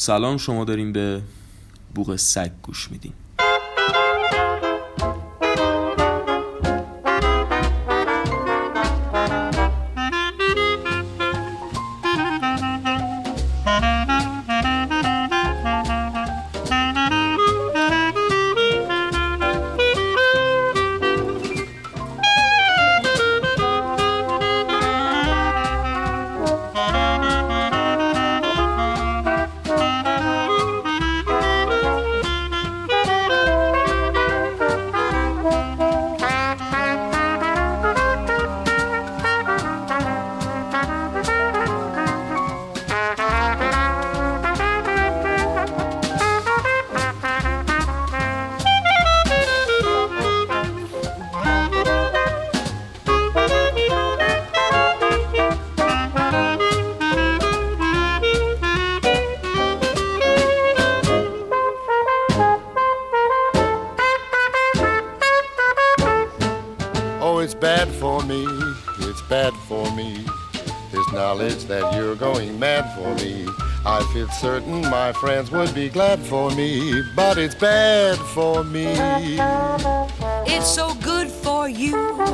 سلام شما داریم به بوغ سگ گوش میدین. Certain my friends would be glad for me, but it's bad for me. It's so good for you,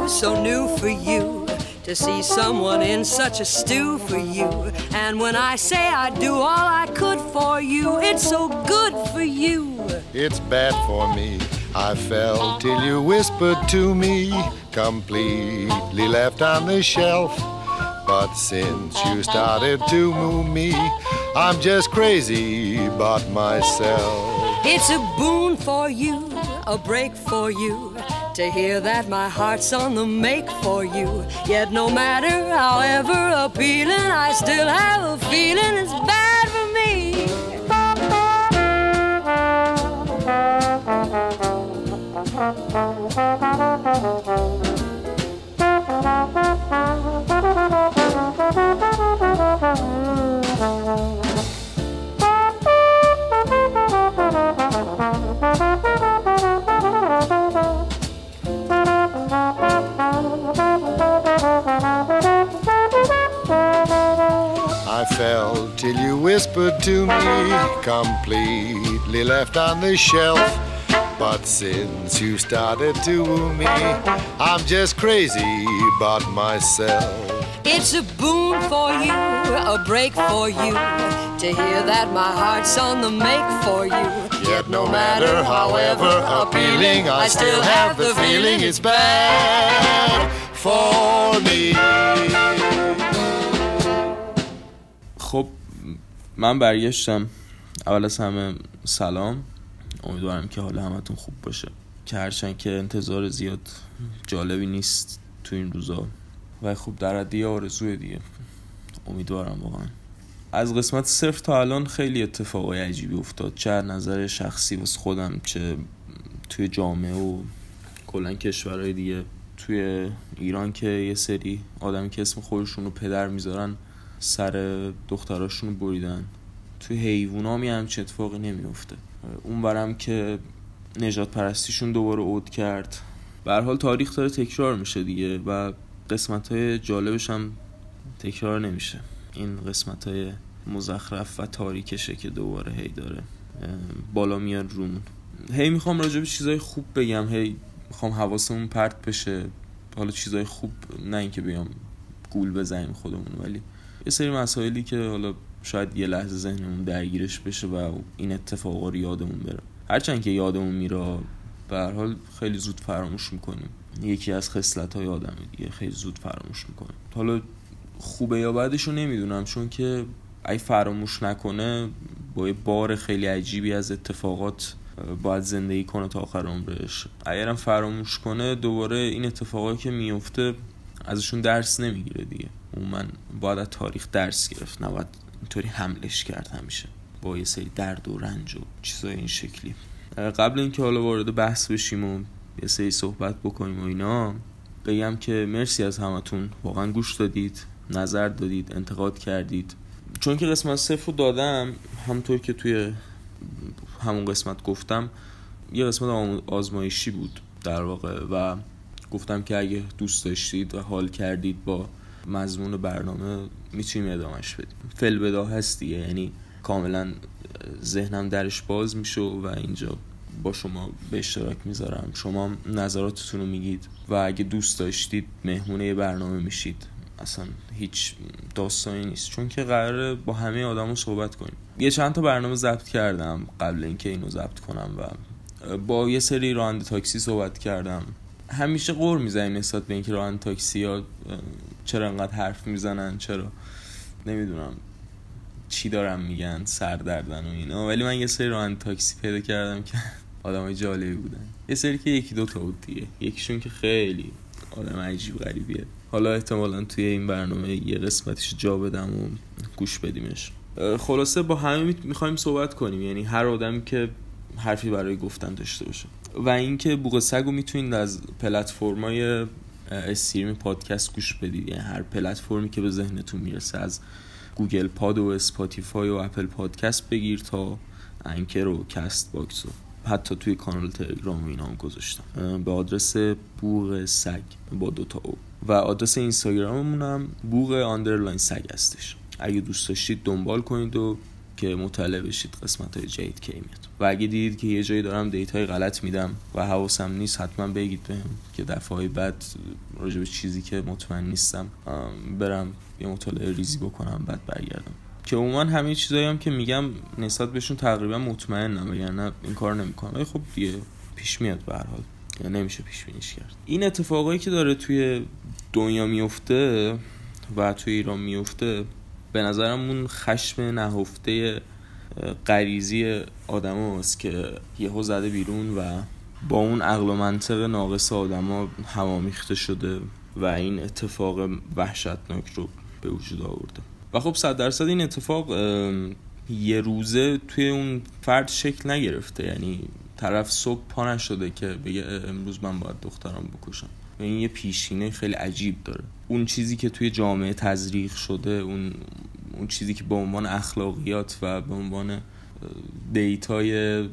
so new for you to see someone in such a stew for you. And when I say I do all I could for you, it's so good for you. It's bad for me. I fell till you whispered to me, completely left on the shelf. But since you started to move me, I'm just crazy about myself. It's a boon for you, a break for you. To hear that my heart's on the make for you. Yet no matter however appealing, I still have a feeling it's bad for me. I fell till you whispered to me, completely left on the shelf. But since you started to woo me, I'm just crazy about myself. It's a boon for you, a break for you. To hear that my heart's on the make for you. Yet no matter however appealing, I still have the feeling it's bad for me. خب من برگشتم اول از همه سلام امیدوارم که حال همتون خوب باشه. که هرچند که انتظار زیاد جالبی نیست تو این روزا. و خب در حدی آرزوی دیگه. امیدوارم واقعا. از قسمت صفر تا الان خیلی اتفاقای عجیبی افتاد. چه نظر شخصی واسه خودم چه توی جامعه و کلا کشورهای دیگه. توی ایران که یه سری آدم که اسم خودشون رو پدر می‌ذارن سر دختراشون رو بریدن. توی حیوونا می همچین اتفاقی نمیفته اون برم که نجات پرستیشون دوباره عود کرد. به حال تاریخ داره تکرار میشه دیگه و قسمت های جالبش هم تکرار نمیشه. این قسمت های مزخرف و تاریکشه که دوباره هی داره بالا میاد رومون. هی می‌خوام راجع به چیزای خوب بگم. هی می‌خوام حواسمون پرت بشه. حالا چیزای خوب نه اینکه بیام گول بزنیم خودمون ولی یه سری مسائلی که حالا شاید یه لحظه ذهنمون درگیرش بشه و این اتفاقا رو یادمون بره. هرچند که یادمون میره به حال خیلی زود فراموش می‌کنیم. یکی از خصلت های آدمه دیگه خیلی زود فراموش می‌کنیم. حالا خوبه یا بعدش رو نمی‌دونم چون که اگه فراموش نکنه با یه بار خیلی عجیبی از اتفاقات باید زندگی کنه تا آخر عمرش. اگرم فراموش کنه دوباره این اتفاقایی که میفته ازشون درس نمی‌گیره دیگه. اون من باید از تاریخ درس گرفت نباید اینطوری حملش کرد همیشه. با یه سری درد و رنج و چیزای این شکلی. قبل اینکه حالا وارد بحث بشیم و یه سری صحبت بکنیم و اینا بگم که مرسی از همتون. واقعا گوش دادید نظر دادید انتقاد کردید. چون که قسمت صفر رو دادم همطور که توی همون قسمت گفتم یه قسمت آزمایشی بود در واقع و گفتم که اگه دوست داشتید و حال کردید با مضمون برنامه می‌تونیم ادامهش بدیم. فل بدا هست دیگه یعنی کاملا ذهنم درش باز میشه و اینجا با شما به اشتراک می‌ذارم. شما نظراتتون رو میگید و اگه دوست داشتید مهمونه برنامه میشید. اصلا هیچ داستانی نیست. چون که قراره با همه آدم صحبت کنیم. یه چند تا برنامه ضبط کردم قبل اینکه اینو ضبط کنم و با یه سری راننده تاکسی صحبت کردم. همیشه قور می‌زنیم نسبت به اینکه راننده تاکسی ها چرا انقدر حرف می‌زنن چرا نمی‌دونم چی دارم میگن سردردن و اینا. ولی من یه سری راننده تاکسی پیدا کردم که آدمای جالبی بودن. یه سری که یکی دو تا بود دیگه. یکیشون که خیلی آدم عجیب غریبیه. حالا احتمالا توی این برنامه یه قسمتش جا بدم و گوش بدیمش. خلاصه با همه می‌خوایم صحبت کنیم. یعنی هر آدمی که حرفی برای گفتن داشته باشه. و اینکه بوق سگو می‌تونید از پلتفرمای stream پادکست گوش بدید. یعنی هر پلتفرمی که به ذهنتون می‌رسه از گوگل پاد و اسپاتیفای و اپل پادکست بگیر تا انکر و کست باکس و حتی توی کانال تلگرام و اینا هم گذاشتم. به آدرس بوغ سگ با دوتا او. و آدرس اینستاگراممون هم بوغ underline سگ هستش. اگه دوست داشتید دنبال کنید و که مطلع بشید قسمت های جدید که میاد. و اگه دیدید که یه جایی دارم data ی غلط میدم و حواسم نیست حتما بگید بهم که دفعه های بعد راجع به چیزی که مطمئن نیستم برم یه مطالعه ریزی بکنم بعد برگردم. که عموما همه چیزایی هم که میگم نسبت بهشون تقریبا مطمئنم نه این کار نمی‌کنم. ولی خب دیگه پیش میاد به هر حال. یعنی نمیشه پیش بینیش کرد. این اتفاقایی که داره توی دنیا میفته و توی ایران میفته به نظرم اون خشم نهفته غریزی آدم هست که یهو زده بیرون و با اون عقل و منطق ناقص آدما همامیخته شده و این اتفاق وحشتناک رو به وجود آورده. و خب صد درصد این اتفاق یه روزه توی اون فرد شکل نگرفته. یعنی طرف صبح پا نشده که بگه امروز من باید دخترم بکشم. این یه پیشینه خیلی عجیب داره. اون چیزی که توی جامعه تزریق شده اون اون چیزی که به عنوان اخلاقیات و به عنوان دیتای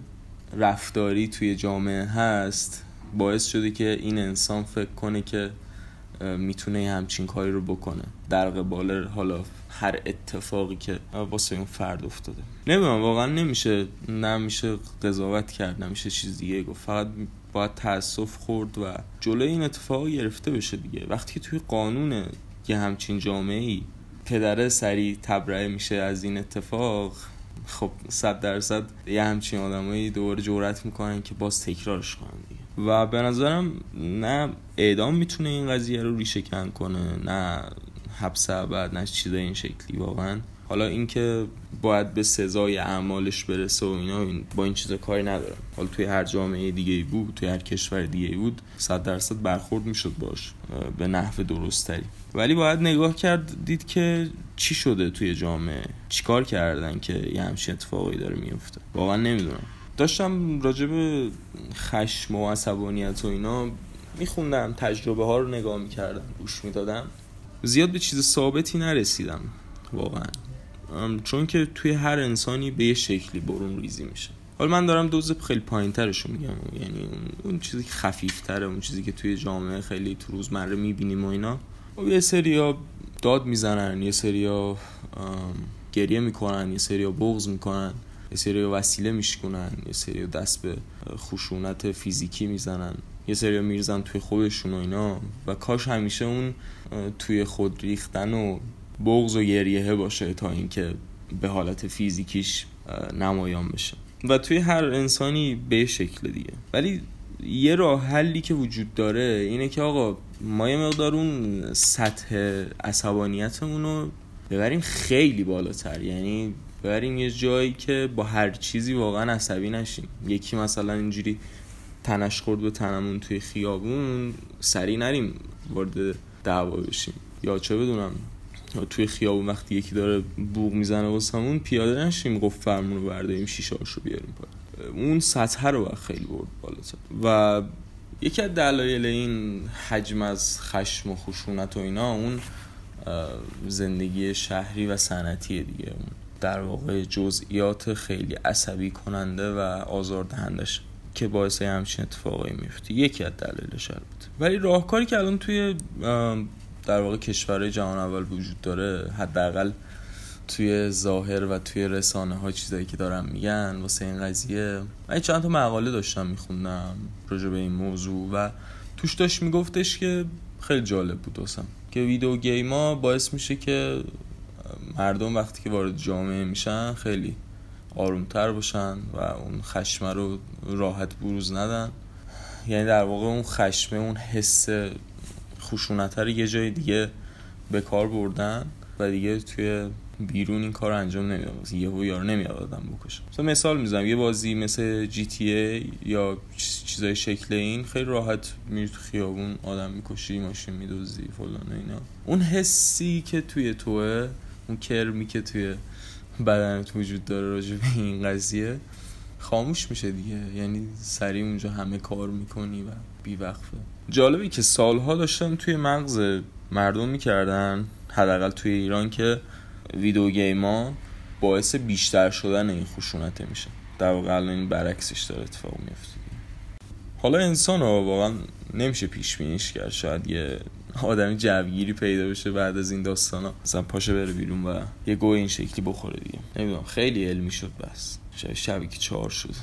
رفتاری توی جامعه هست باعث شده که این انسان فکر کنه که می‌تونه همچین کاری رو بکنه. در قبال حالا هر اتفاقی که واسه اون فرد افتاده. نمی‌دونم واقعا نمیشه نمیشه قضاوت کرد نمیشه چیز دیگه گفت. فقط باید تاسف خورد و جلوی این اتفاق گرفته بشه دیگه. وقتی توی قانون یه همچین جامعه ای پدره سری تبرئه میشه از این اتفاق خب صد درصد یه همچین آدمایی دوباره جورت می‌کنن که باز تکرارش کنن دیگه. و به نظرم نه اعدام می‌تونه این قضیه رو ریشه کن کنه نه حبس ابد نه چیزای این شکلی واقعا. حالا اینکه باید به سزای اعمالش برسه و اینا با این چیزا کاری ندارم. حالا توی هر جامعه دیگه بود توی هر کشور دیگه بود صد درصد برخورد می‌شد باش به نحو درستری ولی باید نگاه کرد دید که چی شده توی جامعه؟ چیکار کردن که یه همچین اتفاقی داره میفته واقعا نمی‌دونم. داشتم راجب خشم و عصبانیت و اینا میخوندم تجربه ها رو نگاه می‌کردم گوش می‌دادم. زیاد به چیز ثابتی نرسیدم واقعا. چون که توی هر انسانی به یه شکلی برون ریزی میشه. حالا من دارم دوز خیلی پایین ترشو میگم. یعنی اون چیزی که خفیف تره اون چیزی که توی جامعه خیلی تو روزمره می‌بینیم و اینا. و یه سری داد می‌زنن یه سری گریه می‌کنن یه سری بغض می‌کنن یه سری وسیله میشکنن یه سری دست به خشونت فیزیکی می‌زنن یه سری میرزن توی خودشون و اینا. و کاش همیشه اون توی خود ریختن و بغض و گریه باشه تا اینکه به حالت فیزیکیش نمایان بشه. و توی هر انسانی به شکل دیگه. ولی یه راه حلی که وجود داره اینه که آقا ما یه مقدار اون سطح عصبانیتمون رو ببریم خیلی بالاتر. یعنی ببریم یه جایی که با هر چیزی واقعا عصبی نشیم. یکی مثلا اینجوری تنش خورد به تنمون توی خیابون سری نریم وارد دعوا بشیم. یا چه بدونم توی خیابون وقتی یکی داره بوغ می‌زنه واسمون پیاده نشیم گفت فرمون رو برداریم شیشه هاشو بیاریم پای اون سطح رو خیلی برد بالاتر. و یکی از دلایل این حجم از خشم و خشونت و اینا اون زندگی شهری و صنعتی دیگه. اون در واقع جزئیات خیلی عصبی کننده و آزاردهندش که باعث همچین اتفاقایی میفته. یکی از دلایلش بود ولی راهکاری که الان توی در واقع کشورهای جهان اول وجود داره حداقل توی ظاهر و توی رسانه ها چیزایی که دارم میگن واسه این قضیه. من چند تا مقاله داشتم میخوندم راجع به این موضوع و توش داشت میگفتش که خیلی جالب بود واسم. که ویدیو گیما باعث میشه که مردم وقتی که وارد جامعه میشن خیلی آرومتر باشن و اون خشمه رو راحت بروز ندن. یعنی در واقع اون خشمه اون حس خشونت رو یه جای دیگه به کار بردن و دیگه توی بیرون این کار انجام نمیدم یه و یار نمیاد آدم بکشم مثلا مثال می‌زنم یه بازی مثل جی تی ای یا چیزای شکل این خیلی راحت میری تو خیابون آدم می‌کشی ماشین میدوزی فلان اینا. اون حسی که توی توه اون کرمی که توی بدنت وجود داره راجع به این قضیه خاموش میشه دیگه. یعنی سریع اونجا همه کار می‌کنی و بیوقفه. جالبی که سالها داشتن توی مغز مردم می‌کردن حداقل توی ایران که ویدیو گیما باعث بیشتر شدن این خشونته میشه. در واقع الان این برعکسش داره اتفاق میفته حالا انسان ها واقعا نمیشه پیش بینیش کرد. شاید یه آدمی جوگیری پیدا بشه بعد از این داستان ها مثلا پاشه بره بیرون و یه گوه این شکلی بخوره دیگه. نمی‌دونم خیلی علمی شد بس. شاید شبی که چهار شد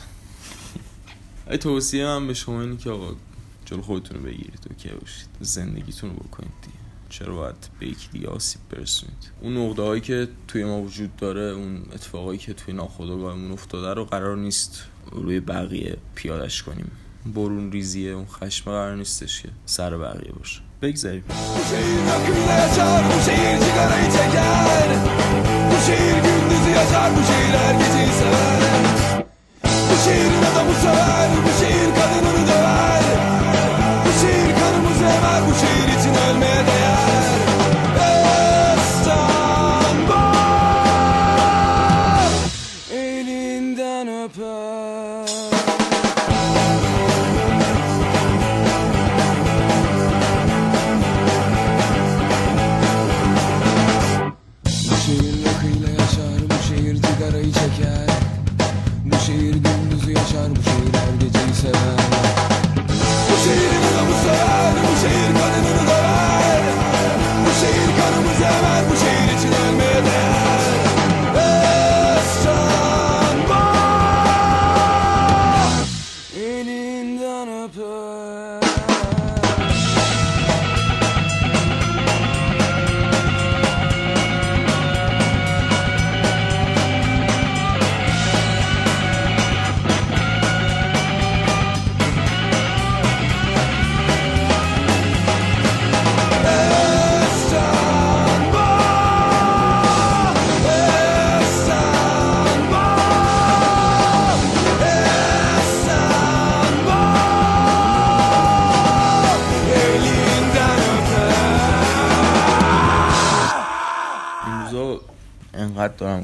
ای توصیه من به شما اینی که آقا جلو خودتون رو بگیرید. و که باشید. زندگیتون رو بکنید دیگه. چرا باید به یکی دیگه آسیب برسونید؟ اون نقطه هایی که توی ما وجود داره اون اتفاقایی که توی ناخودآگاهمون افتاده رو قرار نیست روی بقیه پیادش کنیم. برون ریزیه اون خشم قرار نیستش که سر بقیه باشه. بگذاریم.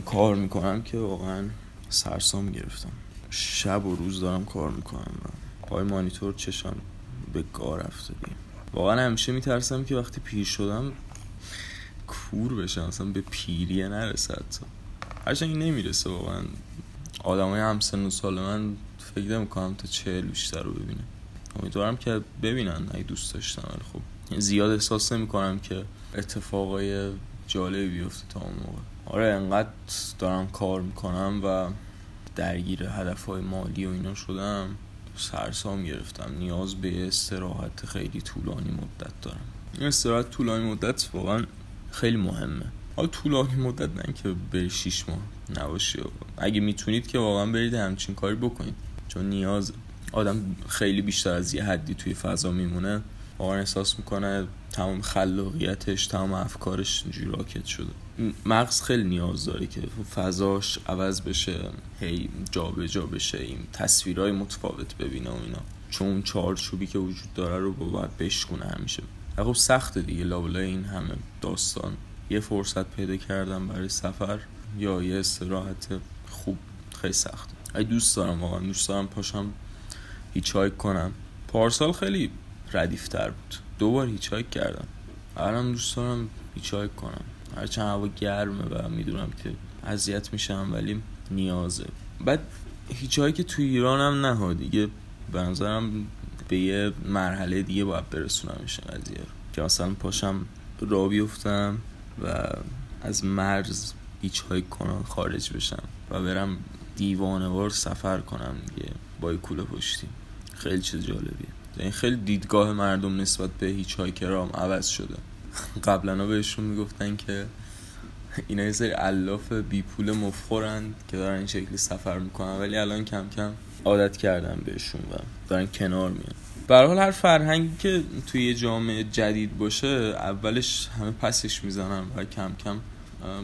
کار می‌کنم که واقعا سرسام گرفتم. شب و روز دارم کار می‌کنم. و پای مانیتور چشم به گاه رفته دیگه واقعا همیشه میترسم که وقتی پیر شدم کور بشم. اصلا به پیریه نرسد. هرچند این نمی‌رسه واقعا. آدم های همسن و سال من فکر نمی‌کنم تا چهل بیشتر رو ببینه. امیدوارم که ببینن اگه دوست داشتم ولی خب زیاد احساس نمی‌کنم که اتفاقای جالبی بیفته تا اون موقع. آره انقدر دارم کار می‌کنم و درگیر هدف های مالی و اینا شدم سرسام گرفتم. نیاز به استراحت خیلی طولانی مدت دارم. استراحت طولانی مدت واقعا خیلی مهمه. حالا طولانی مدت نه که بری شیش ماه نباشی اگه می‌تونید که واقعا برید همچین کاری بکنید. چون نیاز آدم خیلی بیشتر از یه حدی توی فضا میمونه. واقعا احساس می‌کنه تمام خلاقیتش تمام افکارش اینجوری راکت شده. مغز خیلی نیاز داره که فضاش عوض بشه هی جا به جا بشه این تصویرهای متفاوت ببینه و اینا. چون اون چارچوبی که وجود داره رو باید بشکونه همیشه. خب سخته دیگه لابلای این همه داستان. یه فرصت پیدا کردم برای سفر یا یه استراحت خوب خیلی سخته ای دوست دارم واقعا دوست دارم پاشم هیچ کنم. پارسال خیلی ردیفتر بود. دو بار هیچ کردم. الان دوست دارم هیچ کنم. هرچند هوا گرمه و می‌دونم که اذیت میشم ولی نیازه. بعد هیچ که توی ایران هم نه دیگه. به نظرم به یه مرحله دیگه باید میشه قضیه. که مثلا پاشم را بیفتم و از مرز هیچ های کنان خارج بشم و برم دیوانوار سفر کنم دیگه با کوله پشتی. خیلی چیز جالبیه. این خیلی دیدگاه مردم نسبت به هیچ های کرام عوض شده. قبلا بهشون می‌گفتن که اینا یه سری علاف بی پول مفخورند که دارن این شکلی سفر می‌کنن ولی الان کم کم عادت کردن بهشون و دارن کنار میان. به حال هر فرهنگی که توی یه جامعه جدید باشه اولش همه پسش می‌زنن و کم کم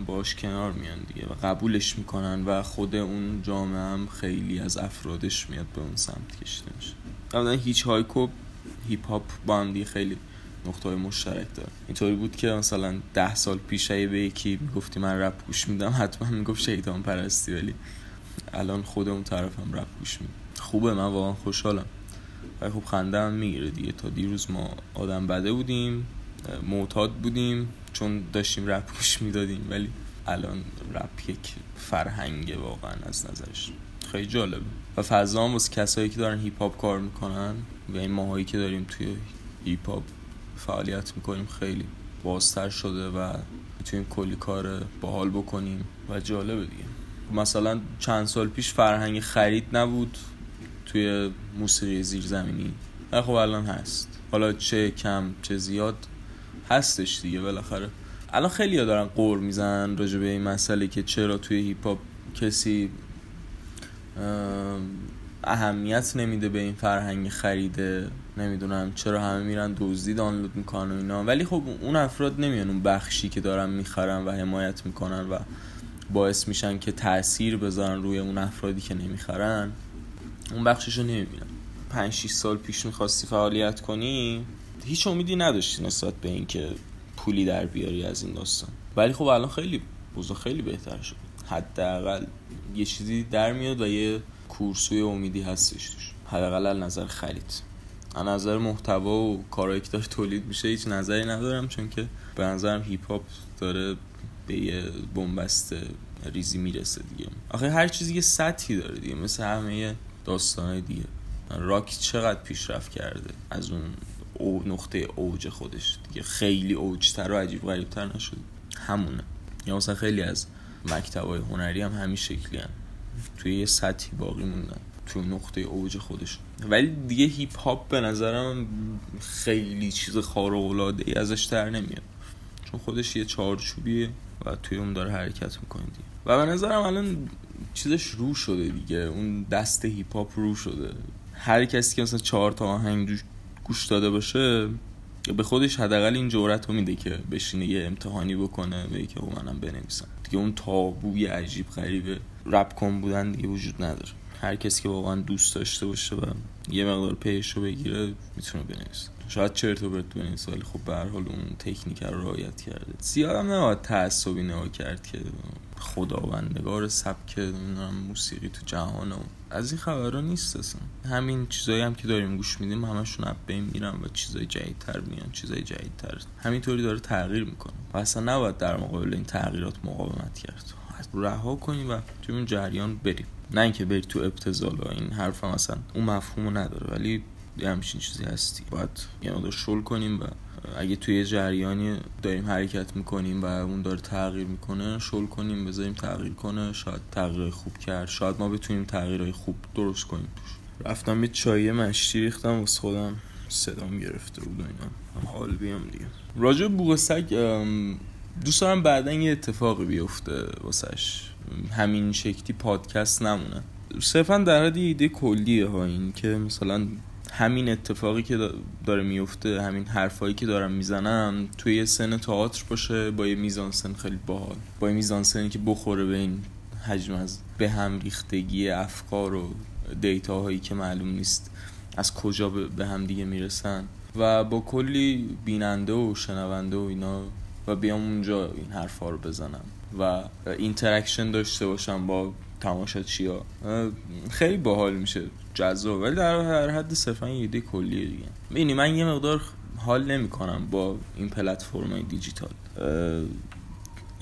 باش کنار میان دیگه و قبولش می‌کنن و خود اون جامعه هم خیلی از افرادش میاد به اون سمت کشیده میشه. قبلا hitchhike و هیپ هاپ با هم دیگه خیلی نقطه های مشترک داره. اینطوری بود که مثلا ده سال پیش به یکی می‌گفتی من رپ گوش میدم حتما می‌گفت شیطان پرستی ولی الان خود اون طرف هم رپ گوش میدم خوبه من واقعا خوشحالم. ولی خب خنده هم می‌گیره دیگه. تا دیروز ما آدم بده بودیم معتاد بودیم چون داشتیم رپ گوش می‌دادیم ولی الان رپ یک فرهنگه واقعا از نظرش. خیلی جالبه. و فضا هم کسایی که دارن هیپ هاپ کار می‌کنن و این ماهایی که داریم توی هیپ هاپ فعالیت می‌کنیم خیلی بازتر شده و می‌تونیم کلی کار باحال بکنیم و جالبه دیگه. مثلا چند سال پیش فرهنگ خرید نبود توی موسیقی زیرزمینی. و خب الان هست. حالا چه کم چه زیاد هستش دیگه بالاخره. الان خیلی ها دارن قور می‌زنن راجع به این مسئله که چرا توی هیپ هاپ کسی اهمیت نمیده به این فرهنگ خریده. نمی‌دونم چرا همه میرن دزدی دانلود می‌کنن و اینا. ولی خب اون افراد نمیان اون بخشی که دارن می‌خرن و حمایت می‌کنن و باعث میشن که تاثیر بذارن روی اون افرادی که نمی‌خرن. اون بخشش رو نمی‌بینن 5 6 سال پیش می‌خواستی فعالیت کنی؟ هیچ امیدی نداشتی نسبت به اینکه پولی در بیاری از این داستان. ولی خب الان خیلی بوزا خیلی بهتر شد. حداقل یه چیزی در میاد و یه کورسوی امیدی هستش توش. حداقل نظر خرید. از نظر محتوا و کارهایی که داره تولید میشه هیچ نظری ندارم چون که به نظرم هیپ هاپ داره به یه بنبست ریزی می‌رسه دیگه. آخه هر چیزی یه سطحی داره دیگه مثل همه داستانهای دیگه. راک چقدر پیشرفت کرده از اون او نقطه اوج خودش دیگه. خیلی اوجتر و عجیب غریبتر نشد همونه. یا مثلا خیلی از مکتبای هنری هم همین شکلی هم. توی یه سطحی باقی موندن. توی نقطه اوج خودش. ولی دیگه هیپ هاپ به نظرم خیلی چیز خارق العاده ای ازش در نمیاد. چون خودش یه چارچوبیه و توی اون داره حرکت می‌کنه و به نظرم الان چیزش رو شده دیگه. اون دست هیپ هاپ رو شده. هر کسی که مثلا چهار تا آهنگ گوش داده باشه به خودش حداقل این جورت رو میده که بشینه یه امتحانی بکنه به که منم بنویسم دیگه اون تابوی عجیب غریبه رپ کن بودن دیگه وجود نداره. هر کسی که واقعا دوست داشته باشه و یه مقدار پیش رو بگیره می‌تونه بنویسه. شاید چرت و پرت بنویسه ولی خب به هر حال اون تکنیک رو رعایت کرده. زیاد هم نباید تعصبی نگاه کرد که خداوندگار سبک موسیقی تو جهان و از این خبرها نیست اصلا. همین چیزایی هم که داریم گوش میدیم همشون بین میرن و چیزای جدیدتر میان چیزای جدیدتر. همینطوری داره تغییر می‌کنه. و اصلا نباید در مقابل این تغییرات مقاومت کرد. رها کنیم و توی اون جریان بریم. نه اینکه بری تو ابتزال و این حرف هم اصلا اون مفهومو نداره ولی یه همچین چیزی هستی. باید مقدار شل کنیم و اگه توی جریانی داریم حرکت می‌کنیم و اون داره تغییر می‌کنه شل کنیم بذاریم تغییر کنه شاید تغییر خوب کرد شاید ما بتونیم تغییرهای خوب درست کنیم توش. رفتم یه چای مشتی ریختم واسه خودم صدام گرفته بود و اینا. حال بیام دیگه. راجع بوق سگ دوست دارم بعدا یه اتفاقی بیفته واسش. همین شکلی پادکست نمونه. صرفا در حد ایده کلیه ها این که مثلا همین اتفاقی که داره میفته همین حرفایی که دارم می‌زنم توی یه سن تئاتر باشه با یه میزانسن خیلی باحال. با یه میزانسنی که بخوره به این حجم از به هم ریختگی افکار و data هایی که معلوم نیست از کجا به هم دیگه می‌رسن. و با کلی بیننده و شنونده و اینا و بیام اونجا این حرفا رو بزنم. و interaction داشته باشم با تماشاچیا خیلی باحال میشه. جذاب. ولی در هر حد صرفا یه ایده کلیه دیگه. ببینی من یه مقدار حال نمی‌کنم با این پلتفرم دیجیتال.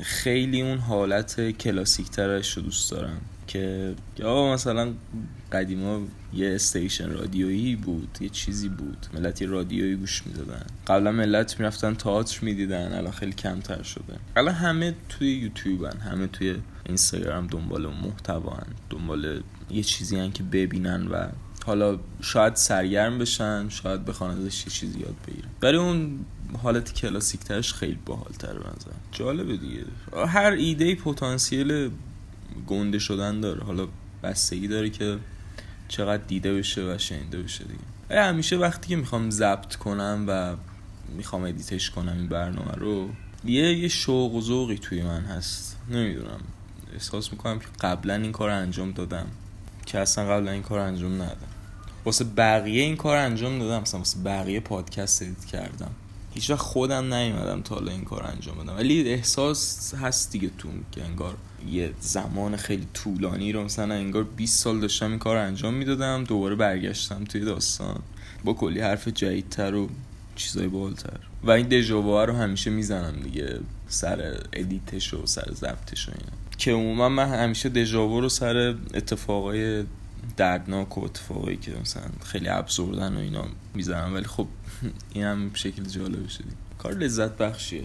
خیلی اون حالت کلاسیک ترش رو دوست دارم. که یا مثلا قدیما یه استیشن رادیویی بود یه چیزی بود ملت یه رادیویی گوش می‌دادن. قبلا ملت می‌رفتن تئاتر می‌دیدن الان خیلی کمتر شده. الان همه توی یوتیوبن همه توی اینستاگرام دنبال محتوا دنبال یه چیزی هن که ببینن و حالا شاید سرگرم بشن شاید بخوان ازش یه چیزی یاد بگیرن. برای اون حالت کلاسیک ترش خیلی باحال تر جالبه دیگه. هر ایده پتانسیل گنده شدن داره. حالا بستگی داره که چقدر دیده بشه و شنیده بشه دیگه. همیشه وقتی که می‌خوام ضبط کنم و می‌خوام ادیتش کنم این برنامه رو یه یه شوق و ذوقی توی من هست. نمی‌دونم. احساس می‌کنم که قبلا این کار انجام دادم. که اصلا قبلا این کار انجام ندادم. واسه بقیه این کار انجام دادم. مثلا واسه بقیه پادکست ادیت کردم. هیچ خودم نیومدم تا حالا این کار انجام بدم. ولی احساس هست دیگه تو که انگار یه زمان خیلی طولانی رو مثلا انگار 20 سال داشتم این کار انجام می‌دادم دوباره برگشتم توی داستان. با کلی حرف جدیدتر و چیزای بالتر و این دژاوا رو همیشه می‌زنم دیگه سر ادیتش و سر ضبطش و اینا. که عموما من همیشه دژاوا رو سر اتفاقای دردناک و اتفاقایی که مثلا خیلی ابزوردن و اینا می‌زنم. ولی خب این هم شکل جالب شدی کار لذت بخشیه.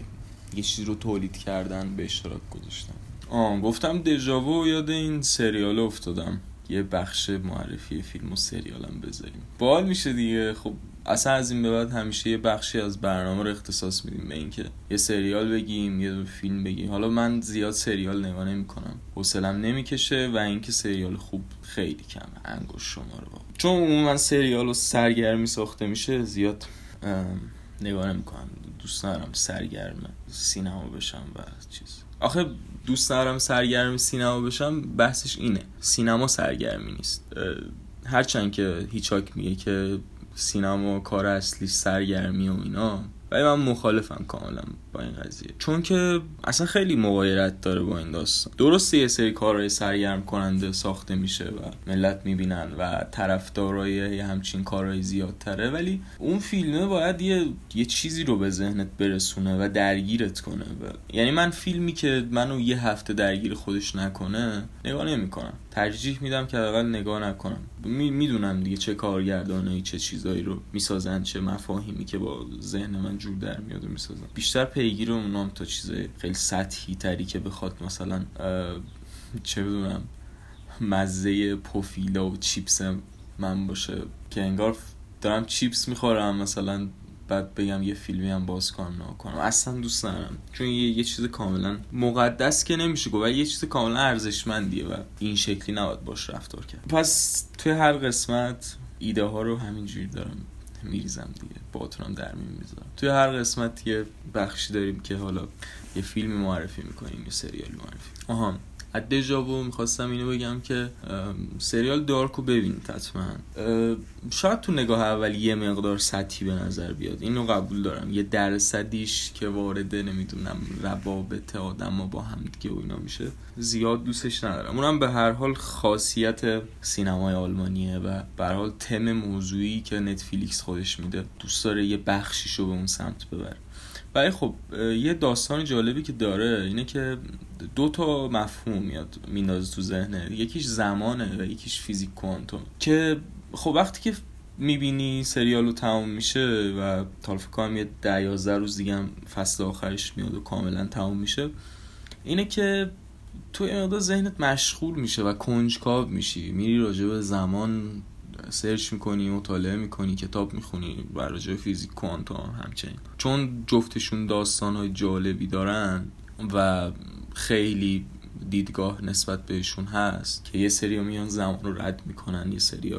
یه چیز رو تولید کردن به اشتراک گذاشتن. آه گفتم دژاوو یاد این سریال افتادم. یه بخش معرفی فیلم و سریالم بذاریم. بال میشه دیگه. خب اصلا از این به بعد همیشه یه بخشی از برنامه رو اختصاص میدیم به اینکه یه سریال بگیم یه فیلم بگیم. حالا من زیاد سریال نگاه نمی‌کنم. حوصلم نمی‌کشه و اینکه سریال خوب خیلی کمه. انگوش شما رو. چون عموما سریال و سرگرمی ساخته میشه زیاد نگاه نمی‌کنم. دوست دارم سرگرم سینما بشم و چیز. آخه دوست دارم سرگرم سینما بشم بحثش اینه. سینما سرگرمی نیست. هرچند که هیچاک میگه که سینما کار اصلی سرگرمی و اینا. ولی من مخالفم کاملا با این قضیه. چون که اصلا خیلی مغایرت داره با این داستان. درسته یه سری کارهای سرگرم کننده ساخته میشه و ملت می‌بینن و طرفدارای همچین کارهای زیادتره ولی اون فیلمه باید یه, یه چیزی رو به ذهنت برسونه و درگیرت کنه و... یعنی من فیلمی که منو یه هفته درگیر خودش نکنه نگاه نمی‌کنم. ترجیح میدم که اقل نگاه نکنم. می‌دونم دیگه چه کارگردانایی چه چیزایی رو می‌سازن چه مفاهیمی که با ذهن من جور در میاد و می‌سازن. بیشتر پیگیر اونام تا چیزای خیلی سطحی تری که بخواد مثلا چه بدونم مزه پوفیلا و چیپس من باشه. که انگار دارم چیپس می‌خورم مثلا بعد بگم یه فیلمی هم باز کنم کنم. اصلا دوست ندارم. چون یه, یه چیز کاملا مقدس که نمیشه گفت یه چیز کاملا ارزشمندیه و این شکلی نباید باش رفتار کرد. پس توی هر قسمت ایده ها رو همینجوری دارم میریزم دیگه. باتونم در می‌ذارم توی هر قسمت یه بخشی داریم که حالا یه فیلم معرفی می‌کنیم یه سریال معرفی. آها. دژاوو می‌خواستم اینو بگم که سریال دارکو ببینید حتما. شاید تو نگاه اول یه مقدار سطحی به نظر بیاد. اینو قبول دارم. یه درصدیش که وارد نمی‌دونم روابط آدم با هم دیگه و اینا میشه. زیاد دوستش ندارم. اونم به هر حال خاصیت سینمای آلمانیه و به هر حال تم موضوعی که نتفلیکس خودش میده. دوست داره یه بخشیشو به اون سمت ببره. ولی خب یه داستان جالبی که داره اینه که دو تا مفهوم میاد میندازه تو ذهنه. یکیش زمانه و یکیش فیزیک کوانتوم. که خب وقتی که می‌بینی سریالو تموم میشه و تا کنم یه ده یازده روز دیگه هم فصل آخرش میاد و کاملا تموم میشه اینه که تو این ذهنت مشغول میشه و کنجکاو میشی. میری راجع به زمان سرچ می‌کنی مطالعه می‌کنی کتاب می‌خونی و راجع فیزیک کوانتوم همچنین. چون جفتشون داستان های جالبی دارن و خیلی دیدگاه نسبت بهشون هست که یه سری میان زمان رو رد می‌کنن یه سری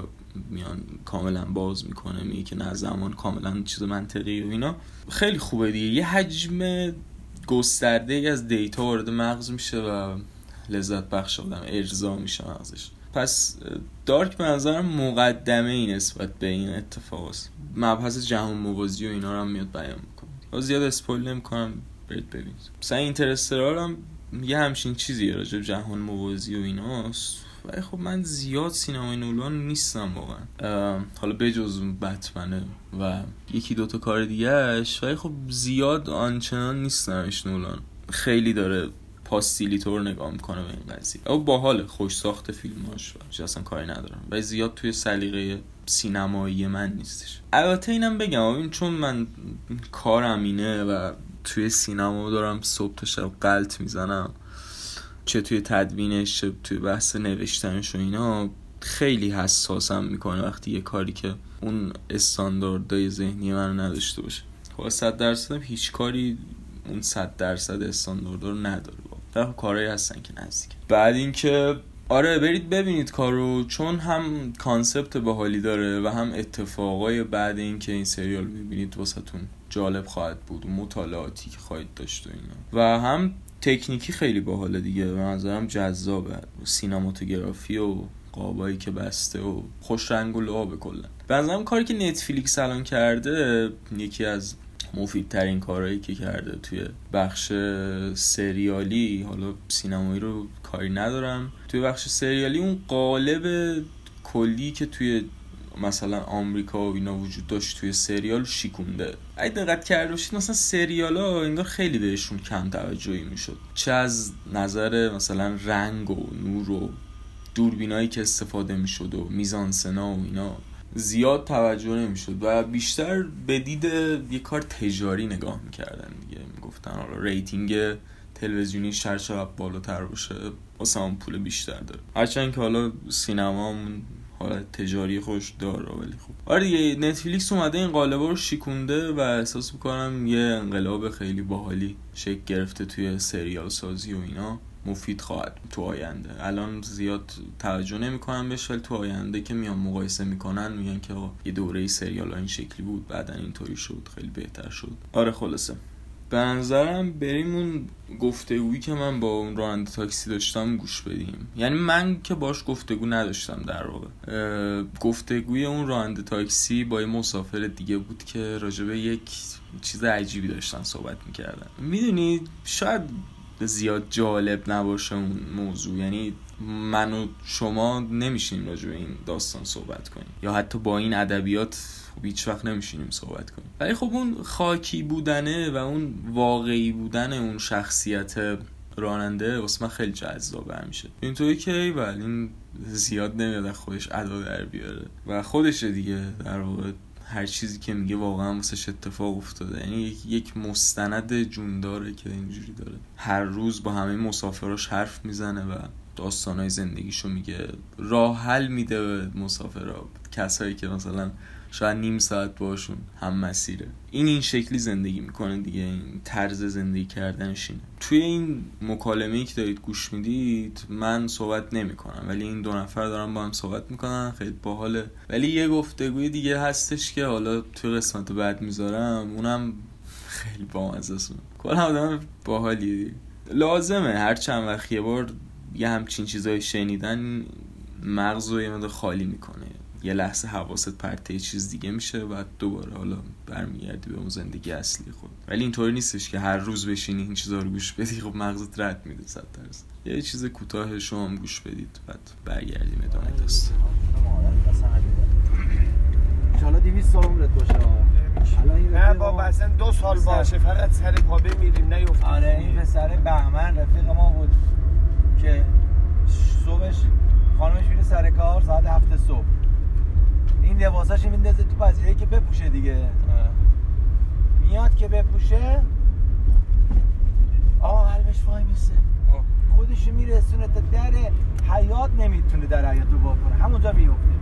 میان کاملا باز می‌کنه میگه که نه زمان کاملا چیز منطقی و اینا. خیلی خوبه دیگه. یه حجم گسترده از دیتا وارد مغز میشه و لذت بخش آدم ارضا میشه مغزش پس دارک به نظرم مقدمه ای نسبت به این اتفاق است. مبحث جهان موازی و اینا رو هم میاد بیان می‌کنه. زیاد اسپویل نمی‌کنم برید ببینید. مثلا اینترسترال هم یه همچین چیزیه راجع جهان موازی و ایناست ولی خب من زیاد سینمای نولان نیستم واقعا. حالا بجز بتمنه و یکی دوتا کار دیگهش ولی خب زیاد آنچنان نیستمش نولان. خیلی داره پاستیلی طور نگاه می‌کنه به این قضیه. او باحال خوش ساخت فیلماش و اصلا کاری ندارم. و زیاد توی سلیقه سینمایی من نیستش. البته اینم بگم این چون من کارم اینه و توی سینما دارم صبح تا شب قلط می‌زنم چه توی تدوینش چه توی بحث نوشتنش و اینا خیلی حساسم می‌کنه وقتی یه کاری که اون استانداردهای ذهنی من نداشته باشه. خب صد درصد هیچ کاری اون صد درصد استاندارد رو نداره. در کارهایی هستن که نزدیک. بعد اینکه آره برید ببینید کارو چون هم کانسپت باحالی داره و هم اتفاقای بعد اینکه این سریال ببینید واسهتون جالب خواهد بود و مطالعاتی که خواهید داشت و اینا. و هم تکنیکی خیلی باحاله دیگه به نظرم جذابه. سینماتوگرافی و قابایی که بسته و خوش رنگ و لعابه کلا. به نظرم کاری که نتفلیکس الان کرده یکی از مفیدترین کارهایی که کرده توی بخش سریالی حالا سینمایی رو کاری ندارم. توی بخش سریالی اون قالب کلی که توی مثلا آمریکا و اینا وجود داشت توی سریال شیکونده. اگه دقت کرده باشید مثلا سریال ها انگار خیلی بهشون کم توجهی می‌شد. چه از نظر مثلا رنگ و نور و دوربینایی که استفاده می‌شد و میزانسنا و اینا. زیاد توجه نمی‌شد و بیشتر به دید یه کار تجاری نگاه می‌کردن دیگه. می‌گفتن حالا rating تلویزیونیش هر چقدر بالاتر باشه واسه هم پول بیشتر داره. هرچند که حالا سینما حالا تجاری خوش داره ولی خوب آره دیگه نتفلیکس اومده این قالبا رو شیکونده و احساس می‌کنم یه انقلاب خیلی باحالی شکل گرفته توی سریال سازی و اینا. مفید خواهد تو آینده. الان زیاد توجه نمی‌کنن بهش ولی تو آینده که میان مقایسه می‌کنن میگن که یه دوره سریال این شکلی بود بعدا اینطوری شد خیلی بهتر شد. آره خلاصه. به نظرم بریم اون گفتگویی که من با اون راننده تاکسی داشتم گوش بدیم. یعنی من که باش گفتگو نداشتم در واقع. گفتگوی اون راننده تاکسی با یه مسافر دیگه بود که راجبه یک چیز عجیبی داشتن صحبت می‌کردن. می‌دونی شاید زیاد جالب نباشه اون موضوع. یعنی من و شما نمیشینیم راجع به این داستان صحبت کنیم. یا حتی با این ادبیات هیچ وقت نمیشینیم صحبت کنیم. ولی خب اون خاکی بودنه و اون واقعی بودن اون شخصیت راننده واسه من خیلی جذاب میشه اینطوری که ولی این زیاد نمیاد خودش ادا در بیاره. و خودشه دیگه در واقع. هر چیزی که میگه واقعا واسش اتفاق افتاده. یعنی یک مستند جون داره که اینجوری داره. هر روز با همه مسافراش حرف می‌زنه و داستانهای زندگیشو میگه. راه حل میده به مسافرها کسایی که مثلا شاید نیم ساعت باشون هم مسیره. این این شکلی زندگی می‌کنه دیگه. این طرز زندگی کردنشینه توی این مکالمه ای که دارید گوش می‌دید من صحبت نمی‌کنم. ولی این دو نفر دارن با هم صحبت می‌کنن. خیلی باحاله. ولی یه گفتگوی دیگه هستش که حالا توی قسمت بعد می‌ذارم. اونم خیلی بامزه است. کل آدم باحالیه لازمه. هر چند وقت یه بار یه همچین چیزای شنیدن مغز رو یه خالی می‌کنه. یه لحظه حواست پرته یه چیز دیگه میشه و دوباره حالا برمیگردی به اون زندگی اصلی خود. ولی اینطوری نیستش که هر روز بشینی این چیزا رو گوش بدی خب مغزت رد میده صد درصد. یه چیز کوتاه شما هم گوش بدید بعد برگردیم ادامه داست حالا 200 سال عمرت باشه نه بابا اصلا دو سال باشه فقط سر پا بمیریم نیفتیم. آره این پسر بهمن رفیق ما بود که صبحش خانمش میره سر کار ساعت هفت صبح. این لباساش میندازه تو پذیرایی که بپوشه دیگه. میاد که بپوشه. آقا قلبش وای میسه. خودشو میرسونه تا در حیات نمی‌تونه در حیات رو کنه همونجا میفته.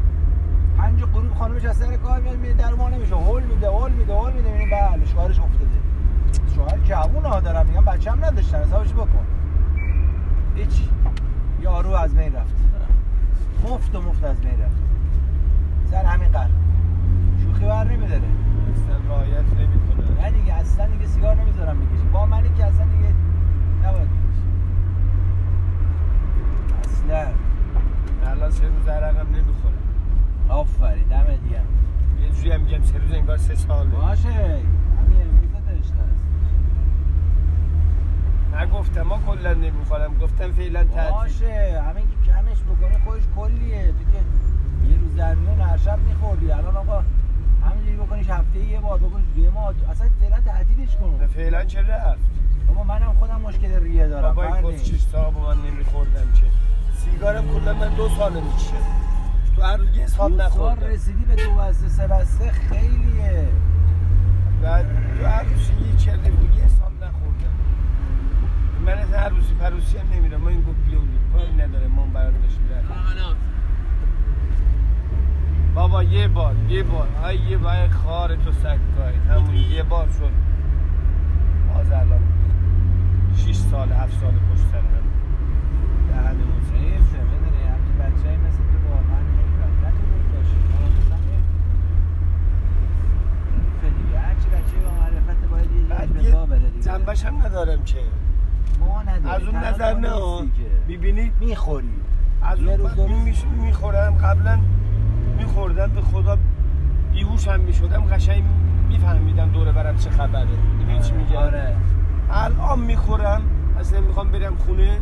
پنج غروب خانمش از سر کار میاد میره در ما نمیشه. هول میده هول میده هول میده. می‌بینیم بله شوهرش افتاده. شوهر جوون ها دارم میگم بچه هم نداشتن. حسابش بکن. هیچ. یارو از بین رفت. مفت و مفت از بین رفت. سر همین قرار شوخی بر نمیداره. اصلا رایت نمی‌کنه. نه دیگه اصلا دیگه سیگار نمی‌ذارم بکشی با منی که اصلا دیگه نباید بکشی اصلا. الان سه روز عرقم نمی‌خوره. آفرین دم دیگه. یه جوری هم میگم سه روز انگار سه ساله. باشه. همین امروزه داشته نگفتم ما کلا نمی‌خورم. گفتم فعلا تعطیل. باشه. همین که کمش بکنی خودش کلیه. تو که یه روز در میون هر شب میخوردی. الان آقا همینجوری بکنیش هفته یه بار بکنیش یه ماه. اصلا فعلا تعطیلش کن. فعلا چه رفت؟ بابا منم خودم مشکل ریه دارم بابا این چیز صاحب من نمیخوردم که. سیگارم کلا من دو ساله می‌کشم تو هر روز یه سال نخوردم. رسیدی به دو بسته سه بسته خیلیه. و تو هر روز یه چرده بود یه سال نخوردم. من از هر روزی پروسی هم نمیرم. من این گفت بیام کاری نداره ما برات داشتیم بابا یه بار یه بار. های یه بار خار تو سگای همون یه بار شد. باز الان 6 سال هفت سال پشت سر هم شد بدونی همچین بچه‌ای مثل تو واقعا تو ما مثلا دیگه هرچی بچه با معرفت باید یه به بره دیگه. جنبش هم ندارم که. ما نداریم. از اون نظر تو نه. نیستی که. می‌بینی؟ می‌خوری از اون بعد می‌خورم. قبلا میخوردم به خدا بیهوش هم می‌شدم قشنگ میفهمیدم دوره برم چه خبره. می‌دونی چی میگم؟ آره. الان می‌خورم اصلا می‌خوام برم خونه.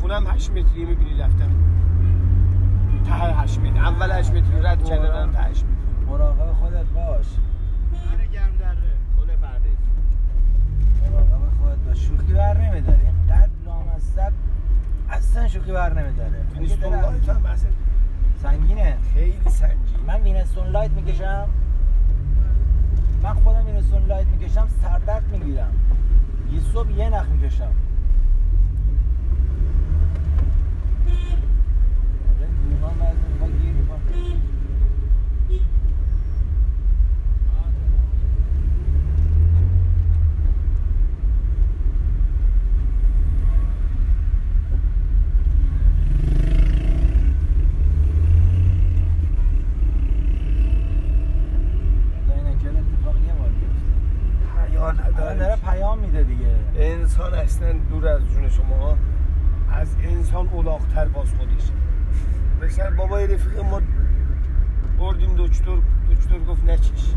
خونم 8 متری می‌بینی رفتم. ته 8 متر اول 8 متری رد کردم ته 8 متری مراقب خودت باش. خونه پردیس مراقب خودت باش. شوخی بر نمیداره اینقدر لامصب اصلا شوخی بر نمیداره. هم اصلا سنگینه. خیلی سنجی من وینستون لایت می‌کشم. من خودم وینستون لایت می‌کشم سردرد می‌گیرم. یه صبح یه نخ می‌کشم. دوران بعضی موقع گیر می‌کنه. خدا اینه که اتفاق یه بار بیفته. حیا الان داره نداره پیام میده دیگه انسان اصلا دور از جون شما از انسان اولاغتر باز خودش. بسر بابای رفیق ما بردیم دکتر دکتر گفت نچش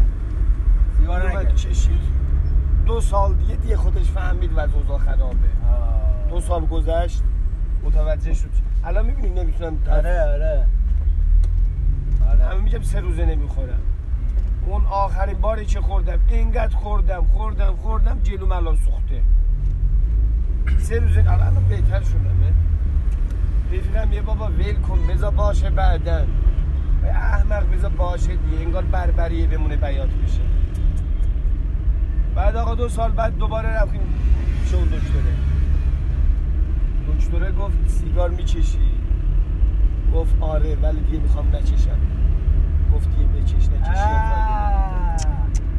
سیگار چشید دو سال دیگه دیگه خودش فهمید و اوضاع خرابه. دو سال گذشت متوجه شد. الان می‌بینیم نمی‌تونم آره آره. همه آره میگم سه روزه نمی‌خورم. اون آخرین باری که خوردم اینقدر خوردم خوردم خوردم جلوم الان سوخته. سه روزه الان بهتر شدم. رفیقم یه بابا ول کن بذار باشه بعدن احمق بذار باشه دیگه انگار بربریه بمونه بیات بشه. بعد آقا دو سال بعد دوباره رفتیم شو دکتره. دکتره گفت سیگار میچشی. گفت آره ولی دیگه می‌خوام نچشم. گفت یه بچش نچشی.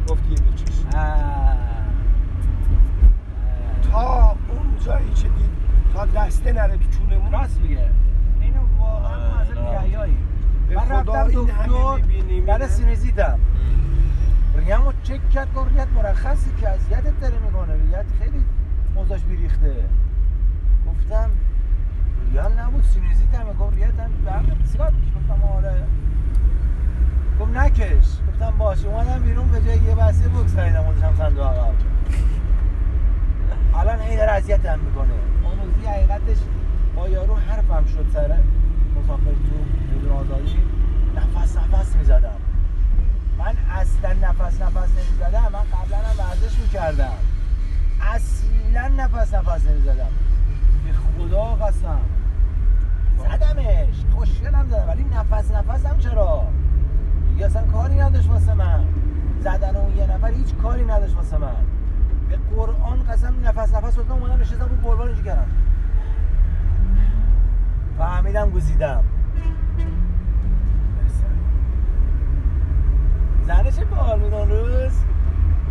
گفت یه بچش. تا جایی که دید تا دسته نره تو چونمون. راست میگه. اینو واقعا. بیهیایی به من رفتم این همه دکتر برای می‌بینی. سینوزیتم ریم رو چک کرد گفت ریت مرخصی که اذیتت داره می‌کنه. ریت خیلی موضوعش بیریخته. گفتم ریال نبود سینوزیتم گفت ریت هم برم سیگار بکش گفتم آره. گفت نکش. گفتم باشه. اومدم بیرون به جای یه بسته بگذاریدم گذاشتم صندوق عقب الان این داره اذیتم می‌کنه. اون روزی حقیقتش با یارو حرفم شد سر مسافر تو میدون آزادی. نفس نفس می‌زدم. من اصلا نفس نفس نمی‌زدم من قبلا هم ورزش می‌کردم. اصلا نفس نفس نمی‌زدم. به خدا قسم. زدمش. خوشگلم زدم ولی نفس نفسم چرا؟ دیگه اصلا کاری نداشت واسه من. زدن اون یه نفر هیچ کاری نداشت واسه من. به قرآن قسم نفس نفس واسه اومدم نشستم رو قربان اینجا کردم. فهمیدم گزیدم. زنه چه باحال بود اون روز؟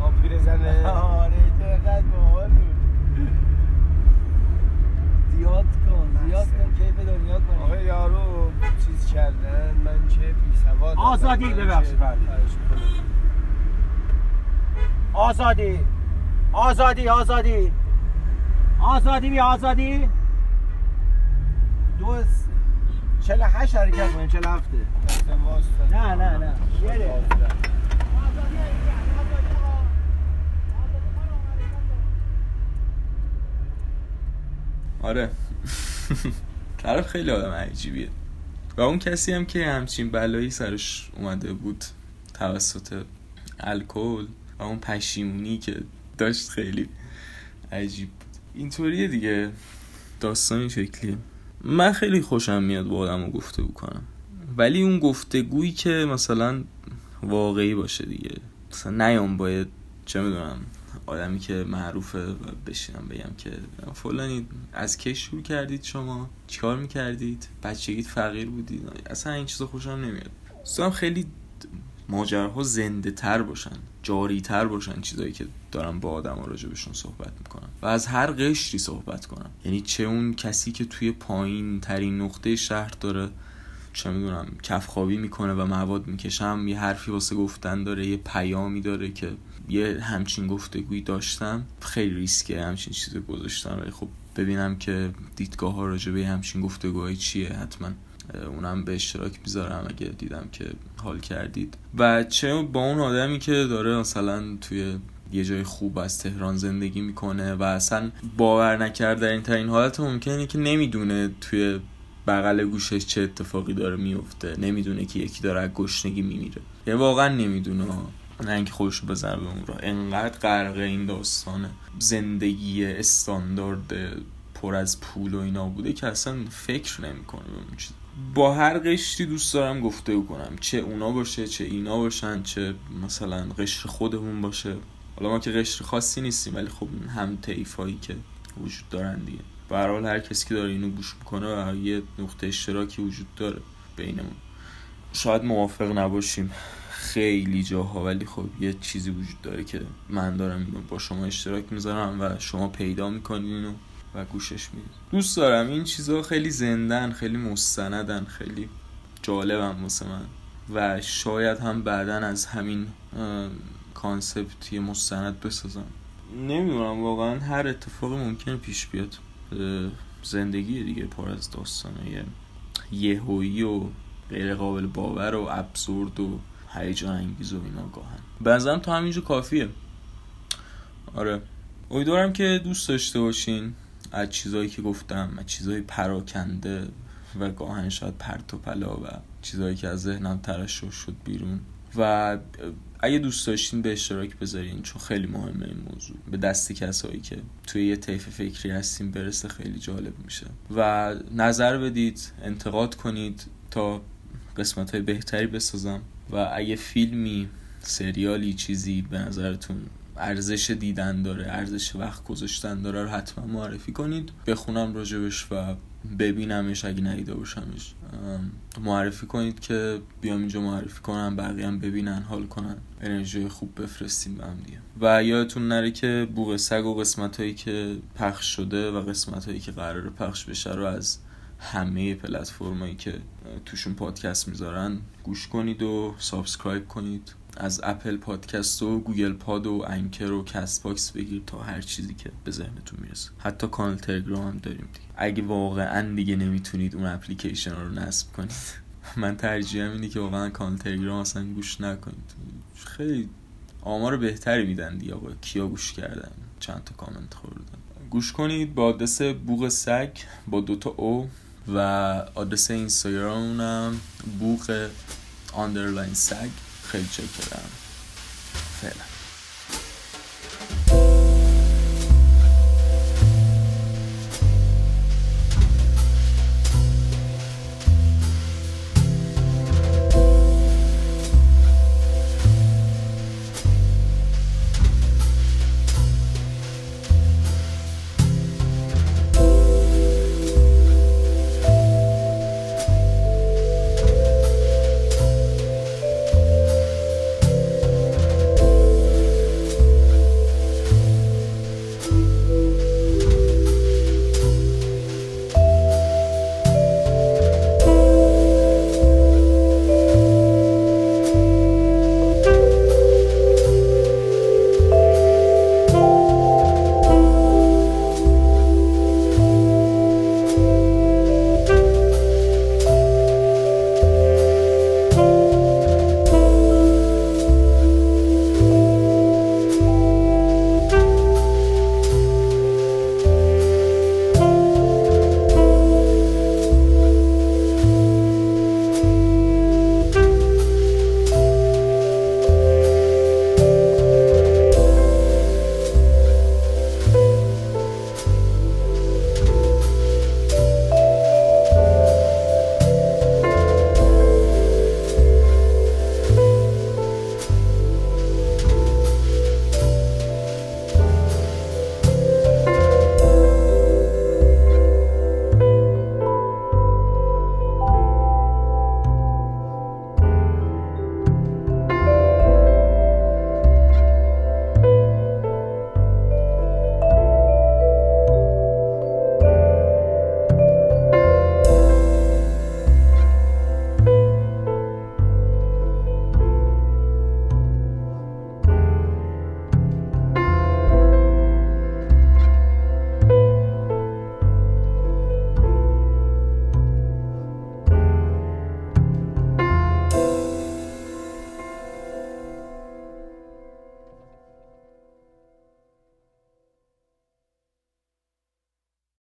آ پیرزنه آره چقدر باحال بود. زیاد کن زیاد کن کیف دنیا کن آقا یارو چیز کردن من چه بی سواد آزادی ببخشید. آزادی. آزادی آزادی. آزادی بی آزادی. دو چل هشت حرکت کنیم چل هفته نه نه نه. شیره آره. طرف خیلی آدم عجیبیه. و اون کسی هم که همچین بلایی سرش اومده بود توسط الکل و اون پشیمونی که داشت خیلی عجیب بود. اینطوریه دیگه. داستان این شکلیه. من خیلی خوشم میاد با آدم رو گفته کنم. ولی اون گفتگویی که مثلا واقعی باشه دیگه. مثلا نیام باید چه می‌دونم آدمی که معروفه و بشینم بگم که فلانی از کی شروع کردید شما؟ چیکار می‌کردید؟ بچگیت فقیر بودید؟ اصلا این چیزا خوشم نمیاد. دوستم خیلی ماجراها زنده تر باشن. جاری تر باشن چیزایی که دارم با آدم راجع بهشون صحبت می‌کنم و از هر قشری صحبت کنم یعنی چه اون کسی که توی پایین ترین نقطه شهر داره چه می‌دونم کف خوابی می‌کنه و مواد می‌کشم یه حرفی واسه گفتن داره یه پیامی داره که یه همچین گفتگویی داشتم خیلی ریسکه همچین چیزی گذاشتم ولی خب ببینم که دیدگاه ها راجع به همچین گفتگوهایی چیه حتما. اونم به اشتراک می‌ذارم اگه دیدم که حال کردید. و چه با اون آدمی که داره مثلا توی یه جای خوب از تهران زندگی می‌کنه و اصلا باور نکرد در این ترین حالت ممکنه که نمی‌دونه توی بغل گوشش چه اتفاقی داره میفته نمی‌دونه که یکی داره از گشنگی میمیره. یعنی واقعا نمی‌دونه. نه اینکه خودش بزنه به اون را انقدر غرق این داستانه زندگی استاندارد پر از پول و اینا بوده که اصلا فکر نمی‌کنه به اون چیز با هر قشری دوست دارم گفته کنم. چه اونا باشه چه اینا باشن چه مثلا قشر خودمون باشه. حالا ما که قشر خاصی نیستیم ولی خب هم طیفایی که وجود دارن دیگه. به هر کسی که داره اینو گوش می‌کنه و یه نقطه اشتراکی وجود داره بینمون. شاید موافق نباشیم خیلی جاها ولی خب یه چیزی وجود داره که من دارم اینو با شما اشتراک می‌ذارم و شما پیدا می‌کنین اینو و گوشش می‌دید دوست دارم. این چیزها خیلی زنده‌ن خیلی مستندن خیلی جالبم واسه من. و شاید هم بعدا از همین concept یه مستند بسازم. نمی‌دونم. واقعا هر اتفاقی ممکنه پیش بیاد. زندگی دیگه پر از داستانه. یهویی و غیر قابل باور و absurd و هیجان انگیز و اینا گاهن. بنظرم تا همینجا کافیه. آره. امیدوارم که دوست داشته باشین. از چیزایی که گفتم از چیزایی پراکنده و گاهن شاید پرت و پلا و چیزایی که از ذهنم ترشح شد بیرون. و اگه دوست داشتین به اشتراک بذارین چون خیلی مهمه این موضوع. به دست کسایی که توی یه طیف فکری هستیم برسه خیلی جالب میشه. و نظر بدید انتقاد کنید تا قسمت های بهتری بسازم. و اگه فیلمی سریالی چیزی به نظرتون ارزش دیدن داره ارزش وقت گذاشتن داره رو حتما معرفی کنید. بخونم راجبش و ببینمش اگه ندیده باشمش. معرفی کنید که بیام اینجا معرفی کنم بقیه هم ببینن حال کنن انرژی خوب بفرستیم به هم دیگه. و یادتون نره که بوغ سگ و قسمت هایی که پخش شده و قسمت هایی که قرار پخش بشه رو از همه پلتفرمایی که توشون پادکست می‌ذارن گوش کنید و subscribe کنید. از اپل پادکست و گوگل پاد و انکر و کست باکس بگیر تا هر چیزی که به ذهنتون می‌رسه. حتی کانال تلگرام هم داریم دیگه. اگه واقعا دیگه نمی‌تونید اون اپلیکیشن رو نصب کنید. من ترجیحم اینه که واقعا کانال تلگرام اصلا گوش نکنید. خیلی آمار بهتری میدن دیگه آقا. کیا گوش کردن؟ چند تا کامنت خوردن؟ گوش کنید با آدرس بوغ سگ با دوتا او و آدرس اینستاگرامم بوغ underline سگ. خیلی چاکرم فعلا